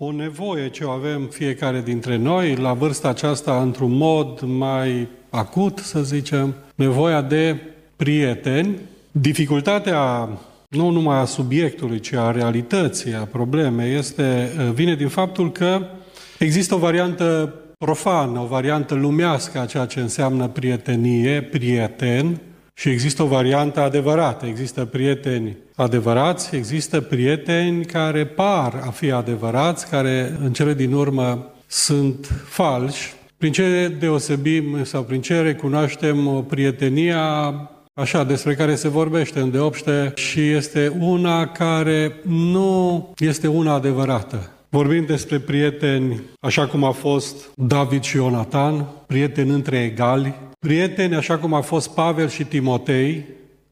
o nevoie ce o avem fiecare dintre noi la vârsta aceasta într-un mod mai acut, să zicem, nevoia de prieteni. Dificultatea nu numai a subiectului, ci a realității, a problemei, este, vine din faptul că există o variantă profană, o variantă lumească a ceea ce înseamnă prietenie, prieten, și există o variantă adevărată. Există prieteni adevărați, există prieteni care par a fi adevărați, care în cele din urmă sunt falși. Prin ce deosebim sau prin ce recunoaștem prietenia așa despre care se vorbește în deopște și este una care nu este una adevărată. Vorbim despre prieteni, așa cum a fost David și Ionatan, prieteni între egali, prieteni așa cum a fost Pavel și Timotei,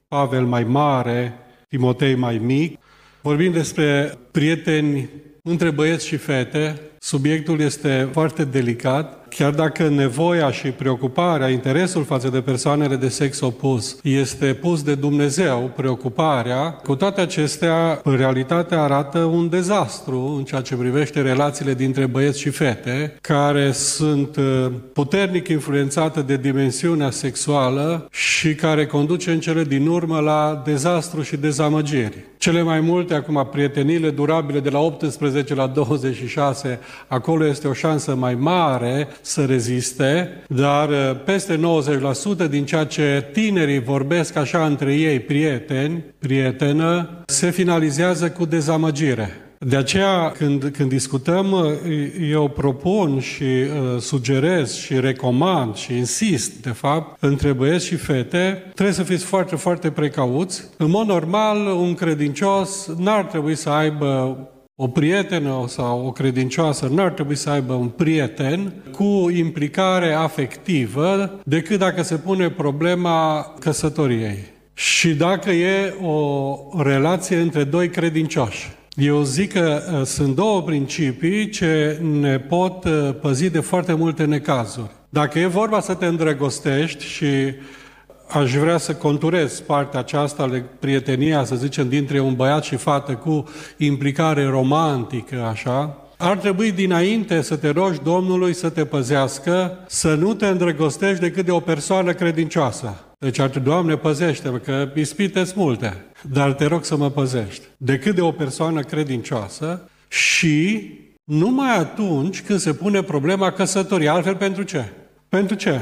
Pavel mai mare, Timotei mai mic. Vorbim despre prieteni între băieți și fete, subiectul este foarte delicat, Chiar dacă nevoia și preocuparea, interesul față de persoanele de sex opus este pus de Dumnezeu, preocuparea, cu toate acestea, realitatea arată un dezastru în ceea ce privește relațiile dintre băieți și fete, care sunt uh, puternic influențate de dimensiunea sexuală și care conduce în cele din urmă la dezastru și dezamăgiri. Cele mai multe, acum, prietenile durabile de la 18 la 26, acolo este o șansă mai mare să reziste, dar uh, peste 90% din ceea ce tinerii vorbesc așa între ei, prieteni, prietenă, se finalizează cu dezamăgire. De aceea, când, când discutăm, uh, eu propun și uh, sugerez și recomand și insist, de fapt, între băieți și fete, trebuie să fiți foarte, foarte precauți. În mod normal, un credincios n-ar trebui să aibă o prietenă sau o credincioasă n-ar trebui să aibă un prieten cu implicare afectivă decât dacă se pune problema căsătoriei. Și dacă e o relație între doi credincioși. Eu zic că uh, sunt două principii ce ne pot uh, păzi de foarte multe necazuri. Dacă e vorba să te îndrăgostești și aș vrea să conturez partea aceasta de prietenia, să zicem, dintre un băiat și fată cu implicare romantică, așa, ar trebui dinainte să te rogi Domnului să te păzească, să nu te îndrăgostești decât de o persoană credincioasă. Deci ar trebui, Doamne, păzește-mă, că ispite multe, dar te rog să mă păzești. Decât de o persoană credincioasă și numai atunci când se pune problema căsătoriei. Altfel pentru ce? Pentru ce?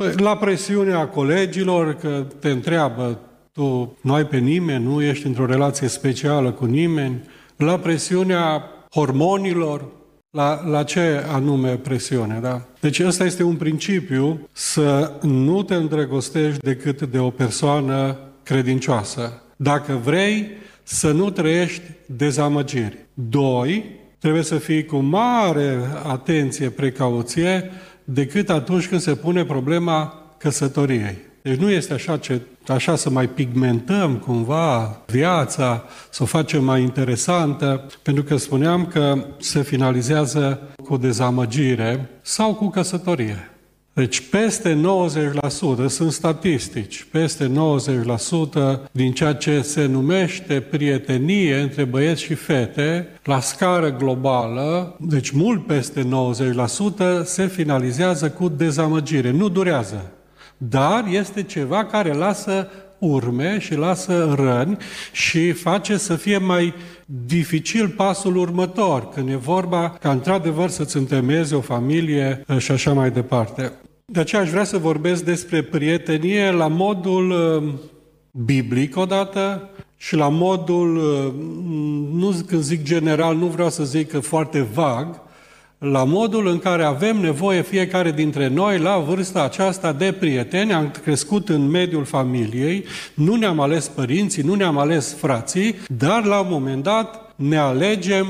Păi, la presiunea colegilor că te întreabă, tu nu ai pe nimeni, nu ești într-o relație specială cu nimeni, la presiunea hormonilor, la, la ce anume presiune, da? Deci ăsta este un principiu, să nu te îndrăgostești decât de o persoană credincioasă. Dacă vrei să nu trăiești dezamăgiri. Doi, trebuie să fii cu mare atenție, precauție, decât atunci când se pune problema căsătoriei. Deci nu este așa, ce, așa să mai pigmentăm cumva viața, să o facem mai interesantă, pentru că spuneam că se finalizează cu dezamăgire sau cu căsătorie. Deci peste 90%, sunt statistici, peste 90% din ceea ce se numește prietenie între băieți și fete, la scară globală, deci mult peste 90%, se finalizează cu dezamăgire. Nu durează. Dar este ceva care lasă urme și lasă răni și face să fie mai dificil pasul următor, când e vorba ca într-adevăr să-ți întemezi o familie și așa mai departe. De aceea aș vrea să vorbesc despre prietenie la modul uh, biblic odată și la modul, uh, nu când zic general, nu vreau să zic că foarte vag, la modul în care avem nevoie fiecare dintre noi la vârsta aceasta de prieteni, am crescut în mediul familiei, nu ne-am ales părinții, nu ne-am ales frații, dar la un moment dat ne alegem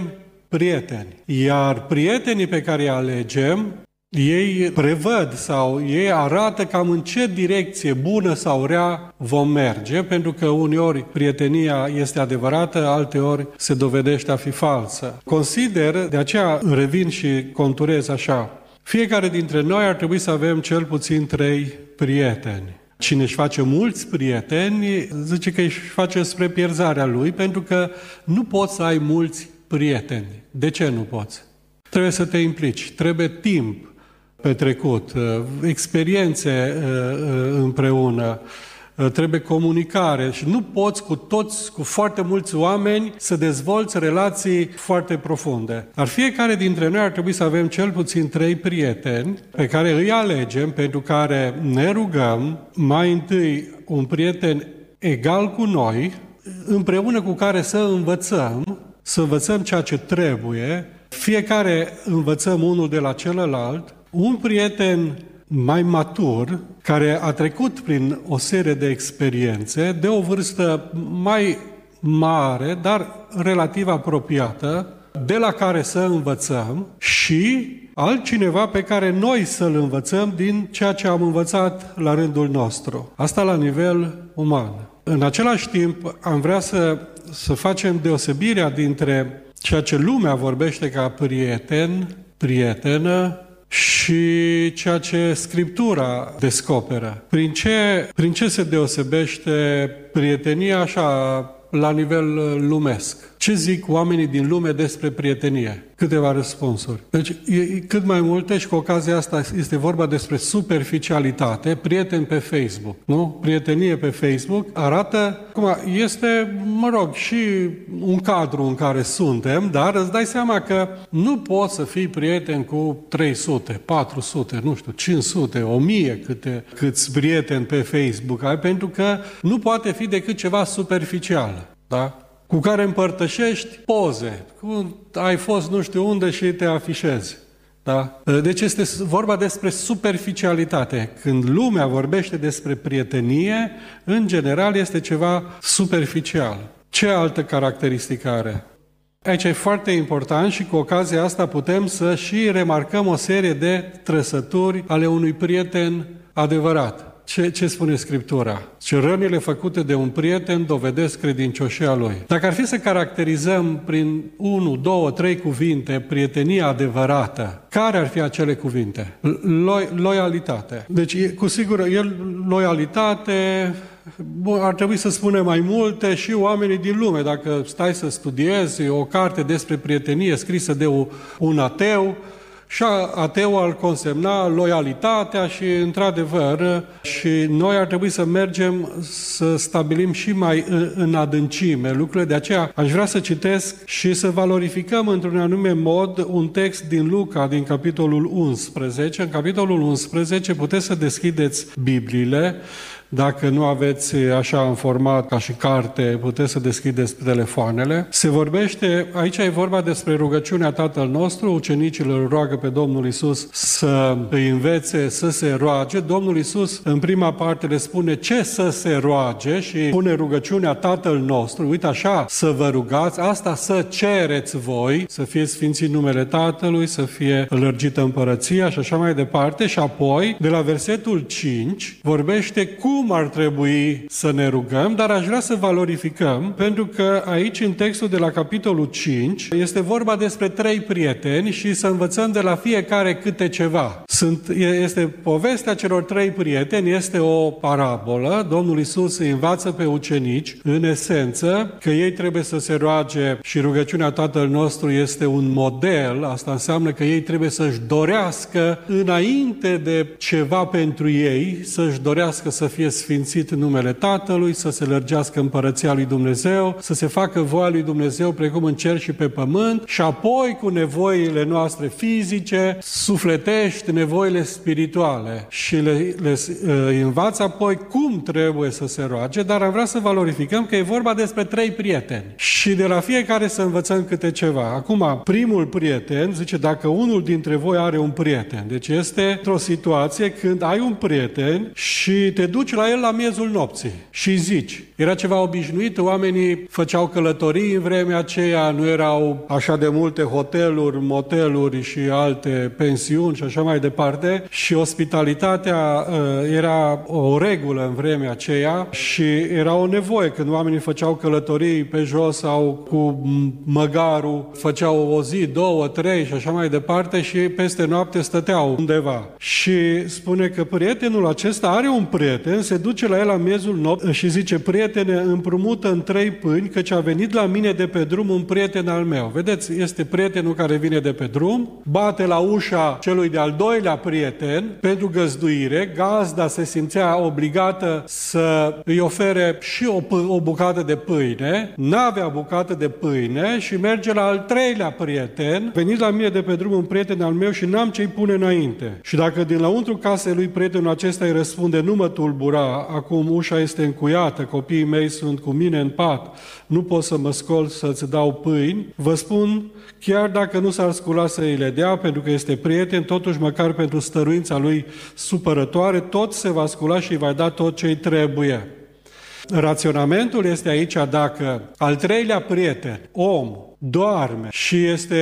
prieteni. Iar prietenii pe care îi alegem ei prevăd sau ei arată cam în ce direcție bună sau rea vom merge, pentru că uneori prietenia este adevărată, alteori se dovedește a fi falsă. Consider, de aceea revin și conturez așa, fiecare dintre noi ar trebui să avem cel puțin trei prieteni. Cine își face mulți prieteni, zice că își face spre pierzarea lui, pentru că nu poți să ai mulți prieteni. De ce nu poți? Trebuie să te implici, trebuie timp petrecut, uh, experiențe uh, împreună, trebuie comunicare și nu poți cu toți, cu foarte mulți oameni să dezvolți relații foarte profunde. Dar fiecare dintre noi ar trebui să avem cel puțin trei prieteni pe care îi alegem, pentru care ne rugăm mai întâi un prieten egal cu noi, împreună cu care să învățăm, să învățăm ceea ce trebuie, fiecare învățăm unul de la celălalt, un prieten mai matur, care a trecut prin o serie de experiențe, de o vârstă mai mare, dar relativ apropiată, de la care să învățăm și altcineva pe care noi să-l învățăm din ceea ce am învățat la rândul nostru. Asta la nivel uman. În același timp, am vrea să, să facem deosebirea dintre ceea ce lumea vorbește ca prieten, prietenă, și ceea ce Scriptura descoperă. Prin ce, prin ce se deosebește prietenia așa la nivel lumesc? Ce zic oamenii din lume despre prietenie? Câteva răspunsuri. Deci, e, cât mai multe și cu ocazia asta este vorba despre superficialitate, prieten pe Facebook, nu? Prietenie pe Facebook arată, cum este, mă rog, și un cadru în care suntem, dar îți dai seama că nu poți să fii prieten cu 300, 400, nu știu, 500, 1000 câte, câți prieteni pe Facebook ai, pentru că nu poate fi decât ceva superficial. Da? Cu care împărtășești poze, cu ai fost nu știu unde și te afișezi. Da? Deci este vorba despre superficialitate. Când lumea vorbește despre prietenie, în general este ceva superficial. Ce altă caracteristică are? Aici e foarte important și cu ocazia asta putem să și remarcăm o serie de trăsături ale unui prieten adevărat. Ce, ce spune Scriptura? Ce rănile făcute de un prieten dovedesc credincioșia lui. Dacă ar fi să caracterizăm prin 1, 2, 3 cuvinte prietenia adevărată, care ar fi acele cuvinte? Lo- loialitate. Deci, cu sigură, el, loialitate, Bun, ar trebui să spunem mai multe și oamenii din lume. Dacă stai să studiezi o carte despre prietenie scrisă de un ateu, și ateu ar consemna loialitatea și, într-adevăr, și noi ar trebui să mergem să stabilim și mai în adâncime lucrurile. De aceea aș vrea să citesc și să valorificăm într-un anume mod un text din Luca, din capitolul 11. În capitolul 11 puteți să deschideți Bibliile dacă nu aveți așa în format ca și carte, puteți să deschideți telefoanele. Se vorbește, aici e vorba despre rugăciunea Tatăl nostru, ucenicii îl roagă pe Domnul Isus să îi învețe să se roage. Domnul Isus în prima parte le spune ce să se roage și pune rugăciunea Tatăl nostru. Uite așa, să vă rugați, asta să cereți voi, să fie sfințit numele Tatălui, să fie lărgită împărăția și așa mai departe. Și apoi, de la versetul 5, vorbește cum cum ar trebui să ne rugăm, dar aș vrea să valorificăm, pentru că aici, în textul de la capitolul 5, este vorba despre trei prieteni și să învățăm de la fiecare câte ceva. Sunt, este povestea celor trei prieteni, este o parabolă. Domnul Isus îi învață pe ucenici, în esență, că ei trebuie să se roage și rugăciunea Tatăl nostru este un model. Asta înseamnă că ei trebuie să-și dorească înainte de ceva pentru ei, să-și dorească să fie sfințit numele Tatălui, să se lărgească împărăția lui Dumnezeu, să se facă voia lui Dumnezeu precum în cer și pe pământ și apoi cu nevoile noastre fizice, sufletești, nevoile spirituale și le, le uh, învață apoi cum trebuie să se roage, dar am vrea să valorificăm că e vorba despre trei prieteni și de la fiecare să învățăm câte ceva. Acum, primul prieten zice, dacă unul dintre voi are un prieten, deci este într-o situație când ai un prieten și te duci la el la miezul nopții și zici. Era ceva obișnuit, oamenii făceau călătorii în vremea aceea, nu erau așa de multe hoteluri, moteluri și alte pensiuni și așa mai departe și ospitalitatea uh, era o regulă în vremea aceea și era o nevoie când oamenii făceau călătorii pe jos sau cu măgarul, făceau o zi, două, trei și așa mai departe și peste noapte stăteau undeva. Și spune că prietenul acesta are un prieten se duce la el la miezul nopții și zice, prietene, împrumută în trei pâini, căci a venit la mine de pe drum un prieten al meu. Vedeți, este prietenul care vine de pe drum, bate la ușa celui de-al doilea prieten pentru găzduire, gazda se simțea obligată să îi ofere și o, o bucată de pâine, n-avea bucată de pâine și merge la al treilea prieten, venit la mine de pe drum un prieten al meu și n-am ce-i pune înainte. Și dacă din lăuntru casei lui prietenul acesta îi răspunde, nu mă tulbura, acum ușa este încuiată, copiii mei sunt cu mine în pat, nu pot să mă scol să-ți dau pâini, vă spun, chiar dacă nu s-ar scula să îi le dea, pentru că este prieten, totuși măcar pentru stăruința lui supărătoare, tot se va scula și îi va da tot ce-i trebuie. Raționamentul este aici dacă al treilea prieten, om, doarme și este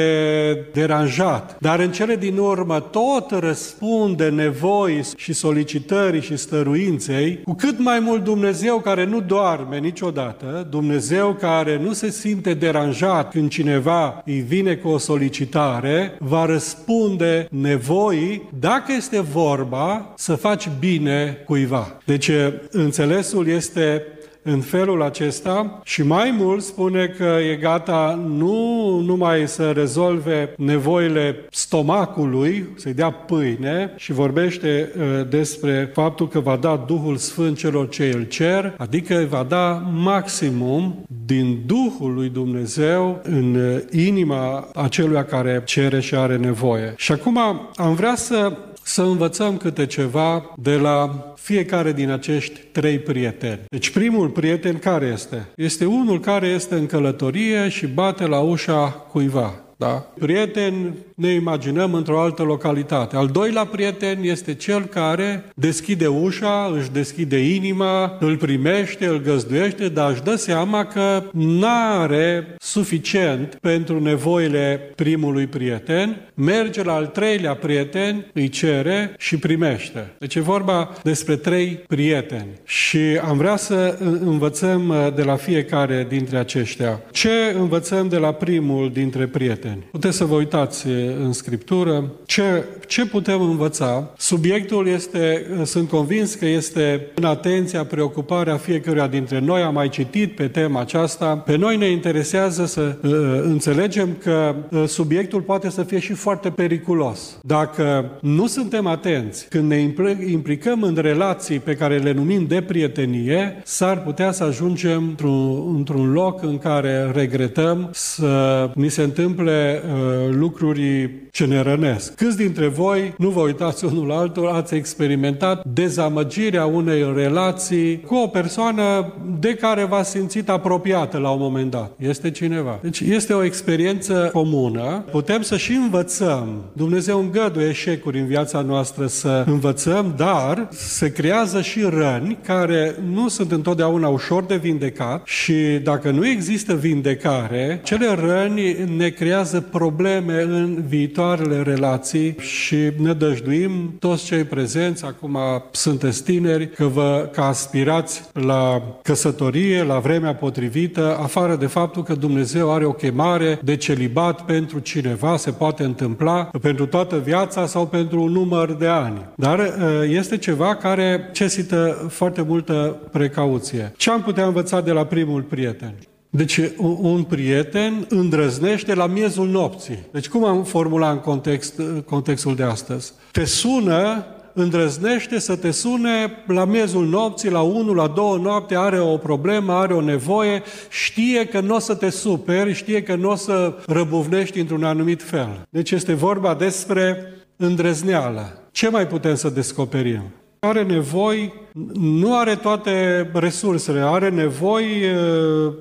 deranjat, dar în cele din urmă tot răspunde nevoii și solicitării și stăruinței, cu cât mai mult Dumnezeu care nu doarme niciodată, Dumnezeu care nu se simte deranjat când cineva îi vine cu o solicitare, va răspunde nevoii dacă este vorba să faci bine cuiva. Deci înțelesul este în felul acesta și mai mult spune că e gata nu numai să rezolve nevoile stomacului, să-i dea pâine și vorbește uh, despre faptul că va da Duhul Sfânt celor ce îl cer, adică îi va da maximum din Duhul lui Dumnezeu în uh, inima acelui care cere și are nevoie. Și acum am vrea să să învățăm câte ceva de la fiecare din acești trei prieteni. Deci primul prieten care este? Este unul care este în călătorie și bate la ușa cuiva. Da? Prieten ne imaginăm într-o altă localitate. Al doilea prieten este cel care deschide ușa, își deschide inima, îl primește, îl găzduiește, dar își dă seama că nu are suficient pentru nevoile primului prieten, merge la al treilea prieten, îi cere și primește. Deci e vorba despre trei prieteni și am vrea să învățăm uh, de la fiecare dintre aceștia. Ce învățăm de la primul dintre prieteni? Puteți să vă uitați uh, în Scriptură. Ce, ce putem învăța? Subiectul este, sunt convins că este în atenția, preocuparea fiecăruia dintre noi. Am mai citit pe tema aceasta. Pe noi ne interesează să uh, înțelegem că uh, subiectul poate să fie și foarte periculos. Dacă nu suntem atenți când ne implicăm în relații pe care le numim de prietenie, s-ar putea să ajungem într-un, într-un loc în care regretăm să ni se întâmple uh, lucruri ce ne rănesc. Câți dintre voi, nu vă uitați unul la altul, ați experimentat dezamăgirea unei relații cu o persoană de care v-ați simțit apropiată la un moment dat? Este cineva. Deci este o experiență comună. Putem să și învățăm. Dumnezeu îngăduie eșecuri în viața noastră să învățăm, dar se creează și răni care nu sunt întotdeauna ușor de vindecat și dacă nu există vindecare, cele răni ne creează probleme în viitoarele relații și ne dăjduim toți cei prezenți, acum sunteți tineri, că, vă, că aspirați la căsătorie, la vremea potrivită, afară de faptul că Dumnezeu are o chemare de celibat pentru cineva, se poate întâmpla pentru toată viața sau pentru un număr de ani. Dar uh, este ceva care necesită foarte multă precauție. Ce am putea învăța de la primul prieten? Deci un prieten îndrăznește la miezul nopții. Deci cum am formulat în context, contextul de astăzi? Te sună, îndrăznește să te sune la miezul nopții, la 1, la 2 noapte, are o problemă, are o nevoie, știe că nu o să te superi, știe că nu o să răbuvnești într-un anumit fel. Deci este vorba despre îndrăzneală. Ce mai putem să descoperim? Are nevoi, nu are toate resursele, are nevoi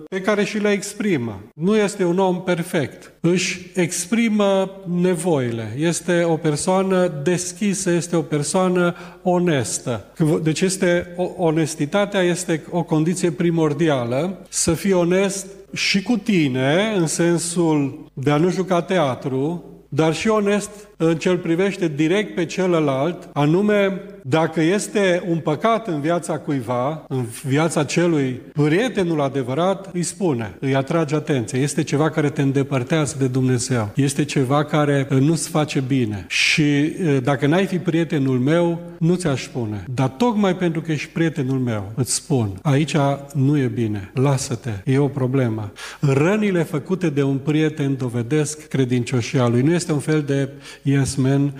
pe care și le exprimă. Nu este un om perfect. Își exprimă nevoile. Este o persoană deschisă, este o persoană onestă. Deci este, onestitatea este o condiție primordială. Să fii onest și cu tine, în sensul de a nu juca teatru, dar și onest în ce îl privește direct pe celălalt, anume dacă este un păcat în viața cuiva, în viața celui prietenul adevărat, îi spune, îi atrage atenție. Este ceva care te îndepărtează de Dumnezeu. Este ceva care nu-ți face bine. Și dacă n-ai fi prietenul meu, nu ți-aș spune. Dar tocmai pentru că ești prietenul meu, îți spun, aici nu e bine. Lasă-te, e o problemă. Rănile făcute de un prieten dovedesc credincioșia lui. Nu este un fel de yes man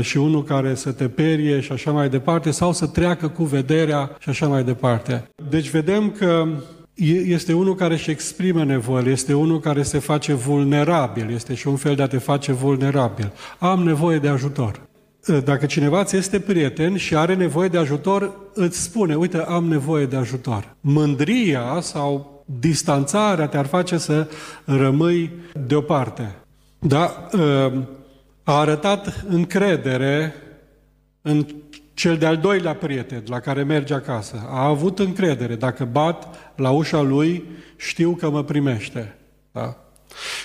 și unul care să te perie și așa mai departe, sau să treacă cu vederea și așa mai departe. Deci vedem că este unul care își exprimă nevoile, este unul care se face vulnerabil, este și un fel de a te face vulnerabil. Am nevoie de ajutor. Dacă cineva ți este prieten și are nevoie de ajutor, îți spune, uite, am nevoie de ajutor. Mândria sau distanțarea te-ar face să rămâi deoparte. Da? A arătat încredere în cel de-al doilea prieten la care merge acasă. A avut încredere. Dacă bat la ușa lui, știu că mă primește. Da?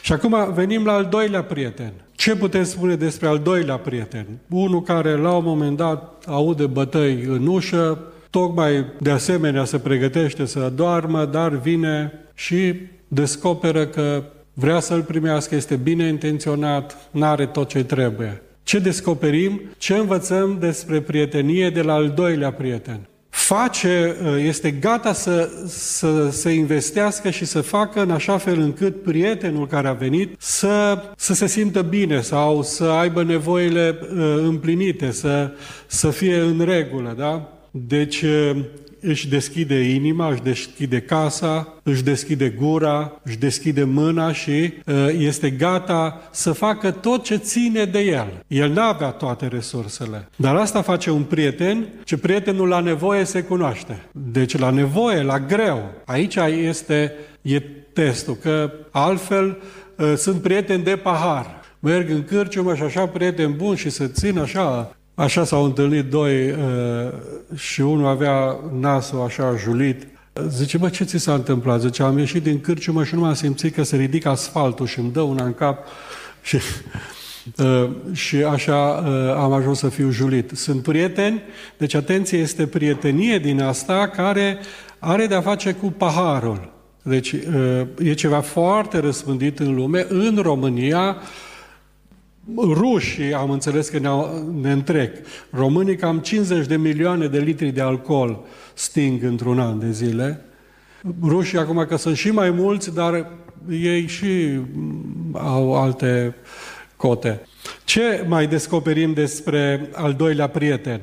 Și acum venim la al doilea prieten. Ce putem spune despre al doilea prieten? Unul care la un moment dat aude bătăi în ușă, tocmai de asemenea se pregătește să doarmă, dar vine și descoperă că vrea să-l primească, este bine intenționat, n-are tot ce trebuie. Ce descoperim? Ce învățăm despre prietenie de la al doilea prieten? Face, ă, este gata să, să, să investească și să facă în așa fel încât prietenul care a venit să, să se simtă bine sau să aibă nevoile ă, împlinite, să, să fie în regulă. Da? Deci ă, își deschide inima, își deschide casa, își deschide gura, își deschide mâna și uh, este gata să facă tot ce ține de el. El nu avea toate resursele. Dar asta face un prieten, ce prietenul la nevoie se cunoaște. Deci la nevoie, la greu. Aici este e testul, că altfel uh, sunt prieteni de pahar. Merg în cârciumă și așa prieten bun și se țin așa Așa s-au întâlnit doi uh, și unul avea nasul așa julit. Zice, bă, ce ți s-a întâmplat? Zice, am ieșit din cârciumă și nu m-am simțit că se ridică asfaltul și îmi dă una în cap. Și, uh, și așa uh, am ajuns să fiu julit. Sunt prieteni, deci atenție, este prietenie din asta care are de-a face cu paharul. Deci e ceva foarte răspândit în lume. În România, rușii, am înțeles că ne, ne întrec, românii cam 50 de milioane de litri de alcool sting într-un an de zile. Rușii acum că sunt și mai mulți, dar ei și au alte cote. Ce mai descoperim despre al doilea prieten?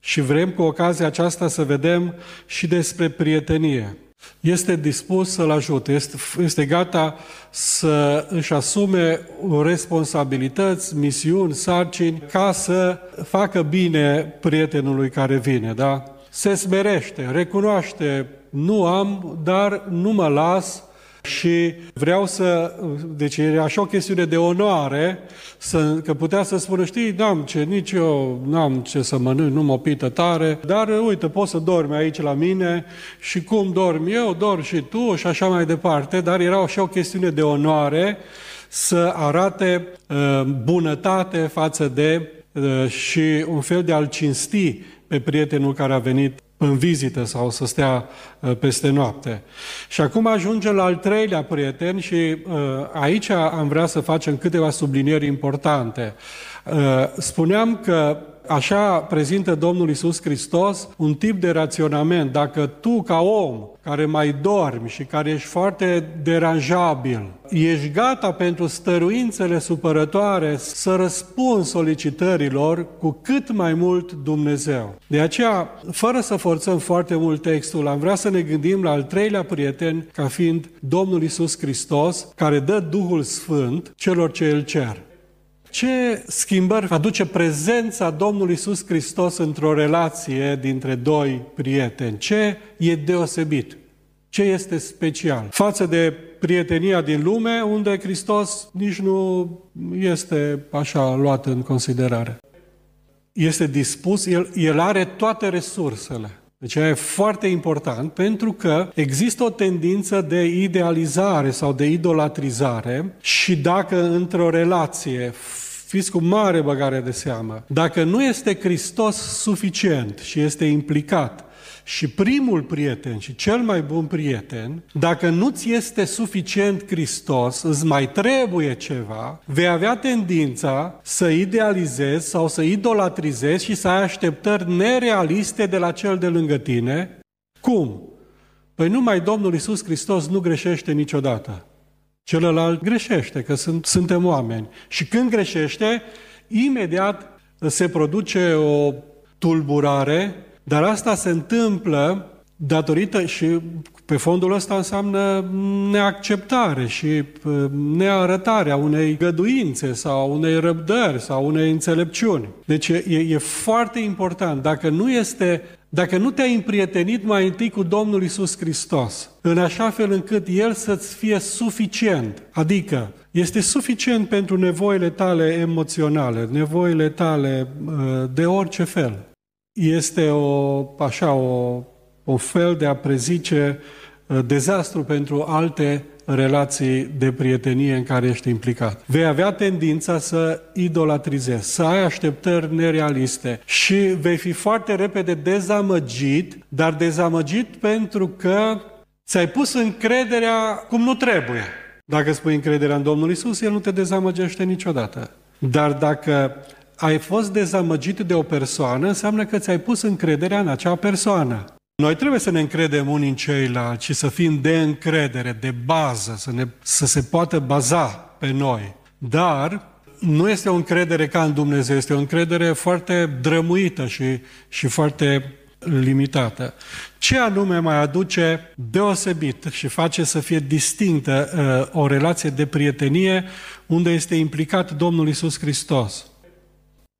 Și vrem cu ocazia aceasta să vedem și despre prietenie este dispus să-l ajute, este, este gata să își asume responsabilități, misiuni, sarcini, ca să facă bine prietenului care vine, da? Se smerește, recunoaște, nu am, dar nu mă las, și vreau să, deci e așa o chestiune de onoare, să, că putea să spună, știi, n-am ce, nici eu n-am ce să mănânc, nu mă pită tare, dar uite, poți să dormi aici la mine și cum dorm eu, dorm și tu și așa mai departe, dar era așa o chestiune de onoare să arate uh, bunătate față de uh, și un fel de a-l cinsti pe prietenul care a venit în vizită sau să stea uh, peste noapte. Și acum ajungem la al treilea prieten și uh, aici am vrea să facem câteva sublinieri importante. Uh, spuneam că Așa prezintă Domnul Isus Hristos un tip de raționament. Dacă tu, ca om, care mai dormi și care ești foarte deranjabil, ești gata pentru stăruințele supărătoare să răspunzi solicitărilor cu cât mai mult Dumnezeu. De aceea, fără să forțăm foarte mult textul, am vrea să ne gândim la al treilea prieten ca fiind Domnul Isus Hristos, care dă Duhul Sfânt celor ce îl cer. Ce schimbări aduce prezența Domnului Isus Hristos într-o relație dintre doi prieteni? Ce e deosebit? Ce este special? Față de prietenia din lume, unde Hristos nici nu este așa luat în considerare. Este dispus, el, el are toate resursele. Deci e foarte important pentru că există o tendință de idealizare sau de idolatrizare și dacă într-o relație fiți cu mare băgare de seamă. Dacă nu este Hristos suficient și este implicat și primul prieten și cel mai bun prieten, dacă nu ți este suficient Hristos, îți mai trebuie ceva, vei avea tendința să idealizezi sau să idolatrizezi și să ai așteptări nerealiste de la cel de lângă tine. Cum? Păi numai Domnul Isus Hristos nu greșește niciodată. Celălalt greșește, că sunt, suntem oameni. Și când greșește, imediat se produce o tulburare, dar asta se întâmplă datorită și pe fondul ăsta înseamnă neacceptare și uh, nearătarea unei găduințe sau unei răbdări sau unei înțelepciuni. Deci e, e foarte important. Dacă nu este dacă nu te-ai împrietenit mai întâi cu Domnul Isus Hristos, în așa fel încât El să-ți fie suficient, adică este suficient pentru nevoile tale emoționale, nevoile tale uh, de orice fel. Este o, așa, o, o fel de a prezice uh, dezastru pentru alte relații de prietenie în care ești implicat. Vei avea tendința să idolatrizezi, să ai așteptări nerealiste și vei fi foarte repede dezamăgit, dar dezamăgit pentru că ți-ai pus încrederea cum nu trebuie. Dacă spui încrederea în Domnul Isus, El nu te dezamăgește niciodată. Dar dacă ai fost dezamăgit de o persoană, înseamnă că ți-ai pus încrederea în acea persoană. Noi trebuie să ne încredem unii în ceilalți și să fim de încredere, de bază, să, ne, să se poată baza pe noi. Dar nu este o încredere ca în Dumnezeu, este o încredere foarte drămuită și, și foarte limitată. Ce anume mai aduce deosebit și face să fie distinctă uh, o relație de prietenie unde este implicat Domnul Isus Hristos?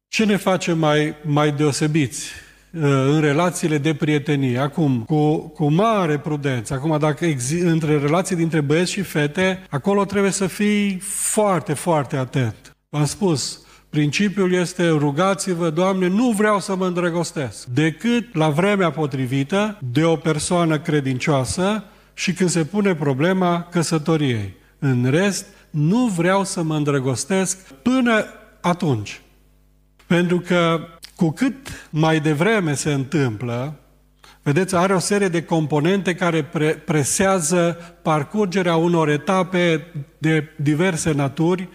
Ce ne face mai, mai deosebiți? Uh, în relațiile de prietenie. Acum, cu, cu mare prudență. Acum, dacă exi- între relații dintre băieți și fete, acolo trebuie să fii foarte, foarte atent. V-am spus, Principiul este rugați-vă, Doamne, nu vreau să mă îndrăgostesc, decât la vremea potrivită de o persoană credincioasă și când se pune problema căsătoriei. În rest, nu vreau să mă îndrăgostesc până atunci. Pentru că cu cât mai devreme se întâmplă, vedeți, are o serie de componente care pre- presează parcurgerea unor etape de diverse naturi,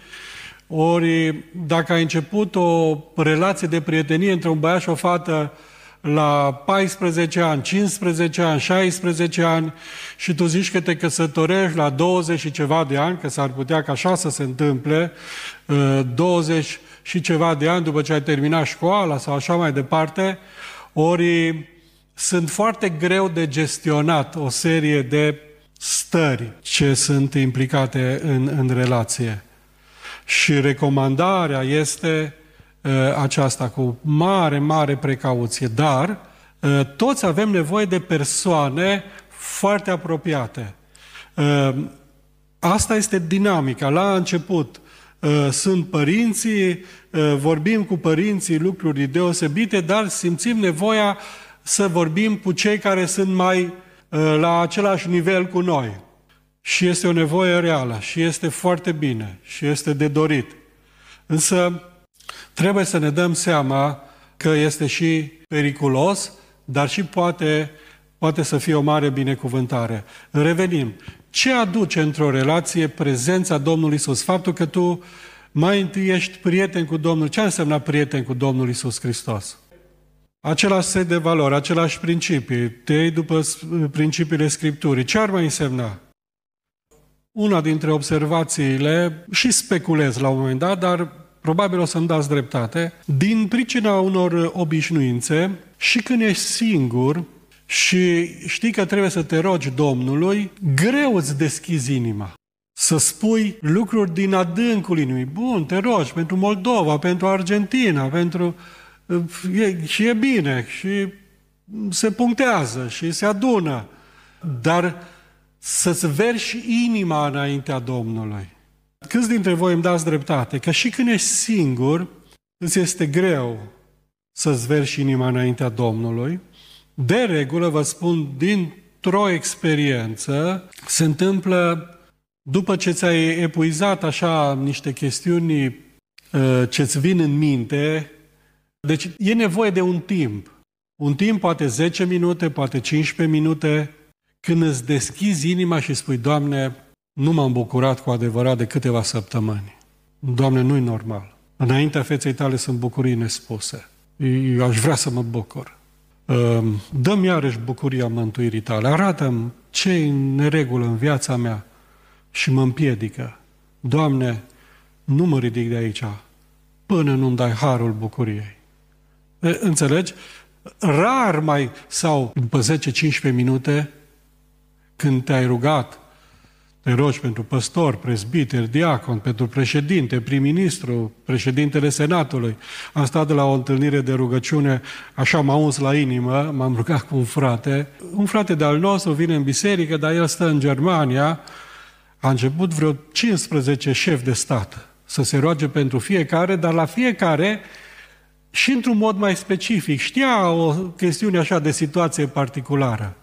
ori dacă ai început o relație de prietenie între un băiat și o fată la 14 ani, 15 ani, 16 ani și tu zici că te căsătorești la 20 și ceva de ani, că s-ar putea ca așa să se întâmple, 20 uh, și ceva de ani după ce ai terminat școala sau așa mai departe, ori sunt foarte greu de gestionat o serie de stări ce sunt implicate în, în relație. Și recomandarea este uh, aceasta cu mare, mare precauție, dar uh, toți avem nevoie de persoane foarte apropiate. Uh, asta este dinamica. La început Uh, sunt părinții, uh, vorbim cu părinții lucruri deosebite, dar simțim nevoia să vorbim cu cei care sunt mai uh, la același nivel cu noi. Și este o nevoie reală și este foarte bine și este de dorit. Însă trebuie să ne dăm seama că este și periculos, dar și poate, poate să fie o mare binecuvântare. Revenim. Ce aduce într-o relație prezența Domnului Isus? Faptul că tu mai întâi ești prieten cu Domnul. Ce înseamnă prieten cu Domnul Isus Hristos? Același set de valori, același principii, te iei după principiile Scripturii. Ce ar mai însemna? Una dintre observațiile, și speculez la un moment dat, dar probabil o să-mi dați dreptate, din pricina unor obișnuințe și când ești singur, și știi că trebuie să te rogi Domnului, greu îți deschizi inima. Să spui lucruri din adâncul inimii. Bun, te rogi pentru Moldova, pentru Argentina, pentru... E, și e bine, și se punctează și se adună. Dar să-ți verși inima înaintea Domnului. Câți dintre voi îmi dați dreptate? Că și când ești singur, îți este greu să-ți verși inima înaintea Domnului, De regulă, vă spun, dintr-o experiență, se întâmplă după ce ți-ai epuizat așa niște chestiuni uh, ce-ți vin în minte, deci e nevoie de un timp. Un timp, poate 10 minute, poate 15 minute, când îți deschizi inima și spui, Doamne, nu m-am bucurat cu adevărat de câteva săptămâni. Doamne, nu-i normal. Înaintea feței tale sunt bucurii nespuse. Eu aș vrea să mă bucur. Ehm, dă-mi iarăși bucuria mântuirii tale. Arată-mi ce e în neregulă în viața mea și mă împiedică. Doamne, nu mă ridic de aici până nu-mi dai harul bucuriei. Înțelegi? Rar mai, sau după 10-15 minute, când te-ai rugat, te rogi pentru păstor, prezbiter, diacon, pentru președinte, prim-ministru, președintele Senatului. Am stat de la o întâlnire de rugăciune, așa m-a uns la inimă, m-am rugat cu un frate. Un frate de-al nostru vine în biserică, dar el stă în Germania. A început vreo 15 șefi de stat să se roage pentru fiecare, dar la fiecare și într-un mod mai specific. Știa o chestiune așa de situație particulară.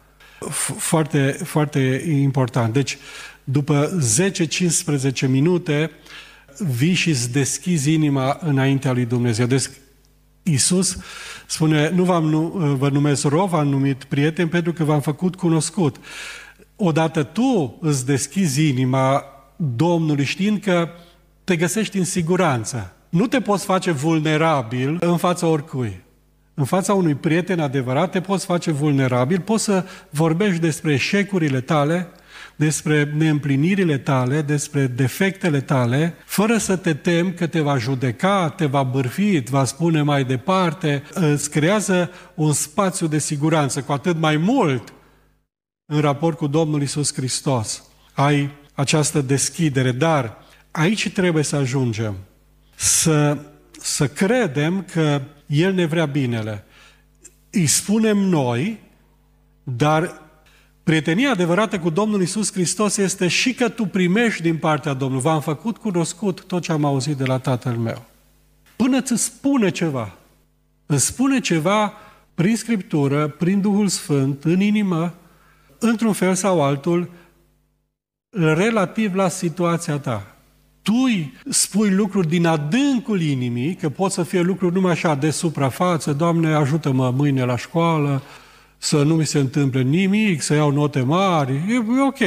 Foarte, foarte important. Deci, după 10-15 minute, vii și îți deschizi inima înaintea lui Dumnezeu. Deci, Iisus spune, nu v-am, nu, vă numesc rov, v-am numit prieten pentru că v-am făcut cunoscut. Odată tu îți deschizi inima Domnului știind că te găsești în siguranță. Nu te poți face vulnerabil în fața oricui. În fața unui prieten adevărat te poți face vulnerabil, poți să vorbești despre eșecurile tale, despre neîmplinirile tale, despre defectele tale, fără să te temi că te va judeca, te va bârfi, te va spune mai departe, îți creează un spațiu de siguranță, cu atât mai mult în raport cu Domnul Isus Hristos. Ai această deschidere, dar aici trebuie să ajungem să, să credem că El ne vrea binele. Îi spunem noi, dar prietenia adevărată cu Domnul Isus Hristos este și că tu primești din partea Domnului. V-am făcut cunoscut tot ce am auzit de la Tatăl meu. Până îți spune ceva. Îți spune ceva prin Scriptură, prin Duhul Sfânt, în inimă, într-un fel sau altul, relativ la situația ta tu spui lucruri din adâncul inimii, că pot să fie lucruri numai așa de suprafață, Doamne, ajută-mă mâine la școală, să nu mi se întâmple nimic, să iau note mari, e, e ok.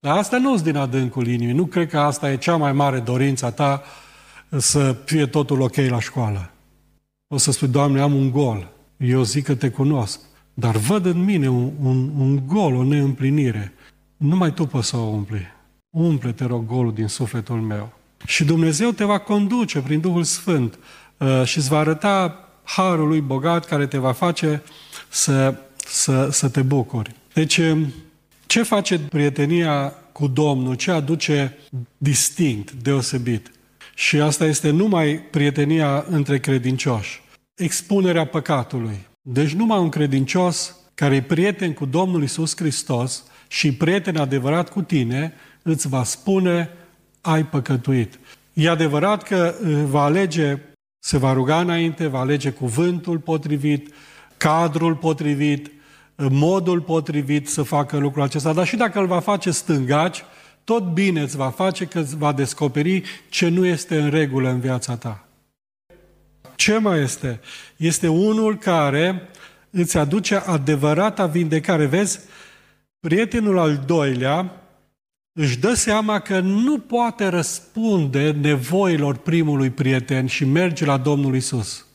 Dar asta nu din adâncul inimii. Nu cred că asta e cea mai mare dorință ta să fie totul ok la școală. O să spui, Doamne, am un gol. Eu zic că te cunosc. Dar văd în mine un, un, un gol, o neîmplinire. Numai tu poți să o umpli. Umple, te rog, golul din sufletul meu. Și Dumnezeu te va conduce prin Duhul Sfânt uh, și îți va arăta harul lui bogat care te va face să, să, să te bucuri. Deci, um, ce face prietenia cu Domnul? Ce aduce distinct, deosebit? Și asta este numai prietenia între credincioși. Expunerea păcatului. Deci numai un credincios care e prieten cu Domnul Isus Hristos și prieten adevărat cu tine, îți va spune ai păcătuit. E adevărat că uh, va alege, se va ruga înainte, va alege cuvântul potrivit, cadrul potrivit, uh, modul potrivit să facă lucrul acesta, dar și dacă îl va face stângaci, tot bine îți va face că îți va descoperi ce nu este în regulă în viața ta. Ce mai este? Este unul care îți aduce adevărata vindecare. Vezi, prietenul al doilea își dă seama că nu poate răspunde nevoilor primului prieten și merge la Domnul Isus.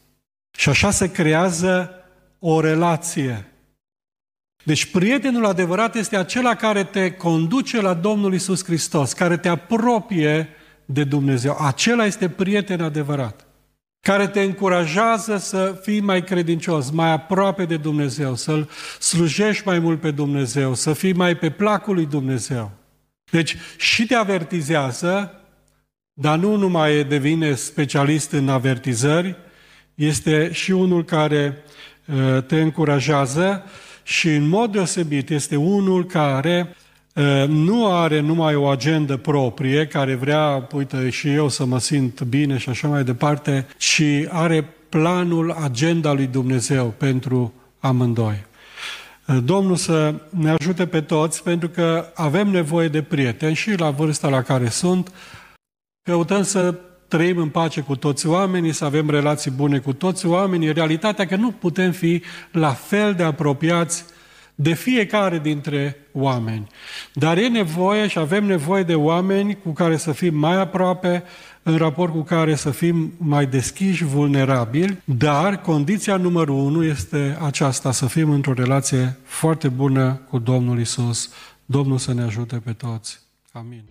Și așa se creează o relație. Deci prietenul adevărat este acela care te conduce la Domnul Isus Hristos, care te apropie de Dumnezeu. Acela este prieten adevărat, care te încurajează să fii mai credincios, mai aproape de Dumnezeu, să-L slujești mai mult pe Dumnezeu, să fii mai pe placul lui Dumnezeu. Deci și te avertizează, dar nu numai devine specialist în avertizări, este și unul care uh, te încurajează și în mod deosebit este unul care uh, nu are numai o agendă proprie, care vrea, uite, și eu să mă simt bine și așa mai departe, ci are planul, agenda lui Dumnezeu pentru amândoi. Domnul să ne ajute pe toți, pentru că avem nevoie de prieteni și la vârsta la care sunt. Căutăm să trăim în pace cu toți oamenii, să avem relații bune cu toți oamenii. Realitatea că nu putem fi la fel de apropiați de fiecare dintre oameni. Dar e nevoie și avem nevoie de oameni cu care să fim mai aproape, în raport cu care să fim mai deschiși, vulnerabili, dar condiția numărul unu este aceasta, să fim într-o relație foarte bună cu Domnul Isus. Domnul să ne ajute pe toți. Amin.